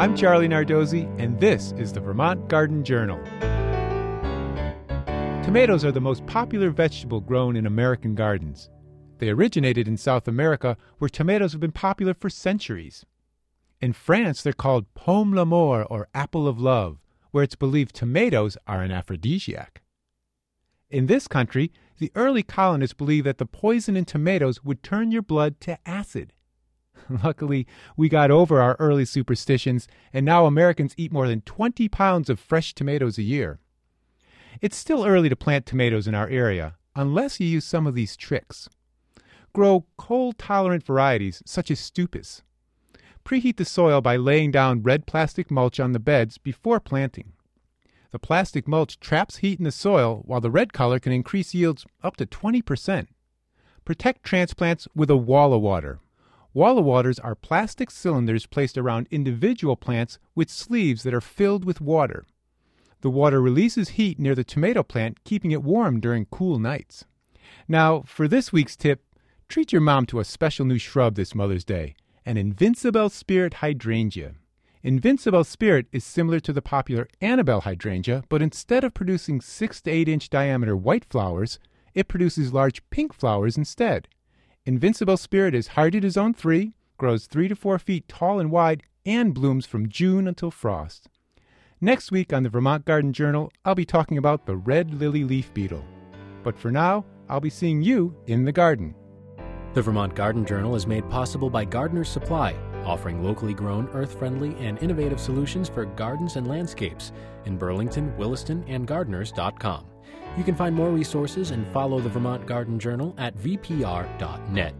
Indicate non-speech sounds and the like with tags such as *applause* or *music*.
I'm Charlie Nardozzi, and this is the Vermont Garden Journal. Tomatoes are the most popular vegetable grown in American gardens. They originated in South America, where tomatoes have been popular for centuries. In France, they're called pomme d'amour or apple of love, where it's believed tomatoes are an aphrodisiac. In this country, the early colonists believed that the poison in tomatoes would turn your blood to acid. *laughs* Luckily, we got over our early superstitions, and now Americans eat more than 20 pounds of fresh tomatoes a year. It's still early to plant tomatoes in our area, unless you use some of these tricks. Grow cold tolerant varieties, such as Stupice. Preheat the soil by laying down red plastic mulch on the beds before planting. The plastic mulch traps heat in the soil, while the red color can increase yields up to 20%. Protect transplants with a wall of water. Wall of waters are plastic cylinders placed around individual plants with sleeves that are filled with water. The water releases heat near the tomato plant, keeping it warm during cool nights. Now, for this week's tip, treat your mom to a special new shrub this Mother's Day an Invincible Spirit hydrangea. Invincible Spirit is similar to the popular Annabelle hydrangea, but instead of producing 6 to 8 inch diameter white flowers, it produces large pink flowers instead. Invincible Spirit is hardy to zone 3, grows 3 to 4 feet tall and wide, and blooms from June until frost. Next week on the Vermont Garden Journal, I'll be talking about the red lily leaf beetle. But for now, I'll be seeing you in the garden. The Vermont Garden Journal is made possible by Gardener's Supply offering locally grown, earth friendly, and innovative solutions for gardens and landscapes in Burlington, Williston, and gardeners.com. You can find more resources and follow the Vermont Garden Journal at vpr.net.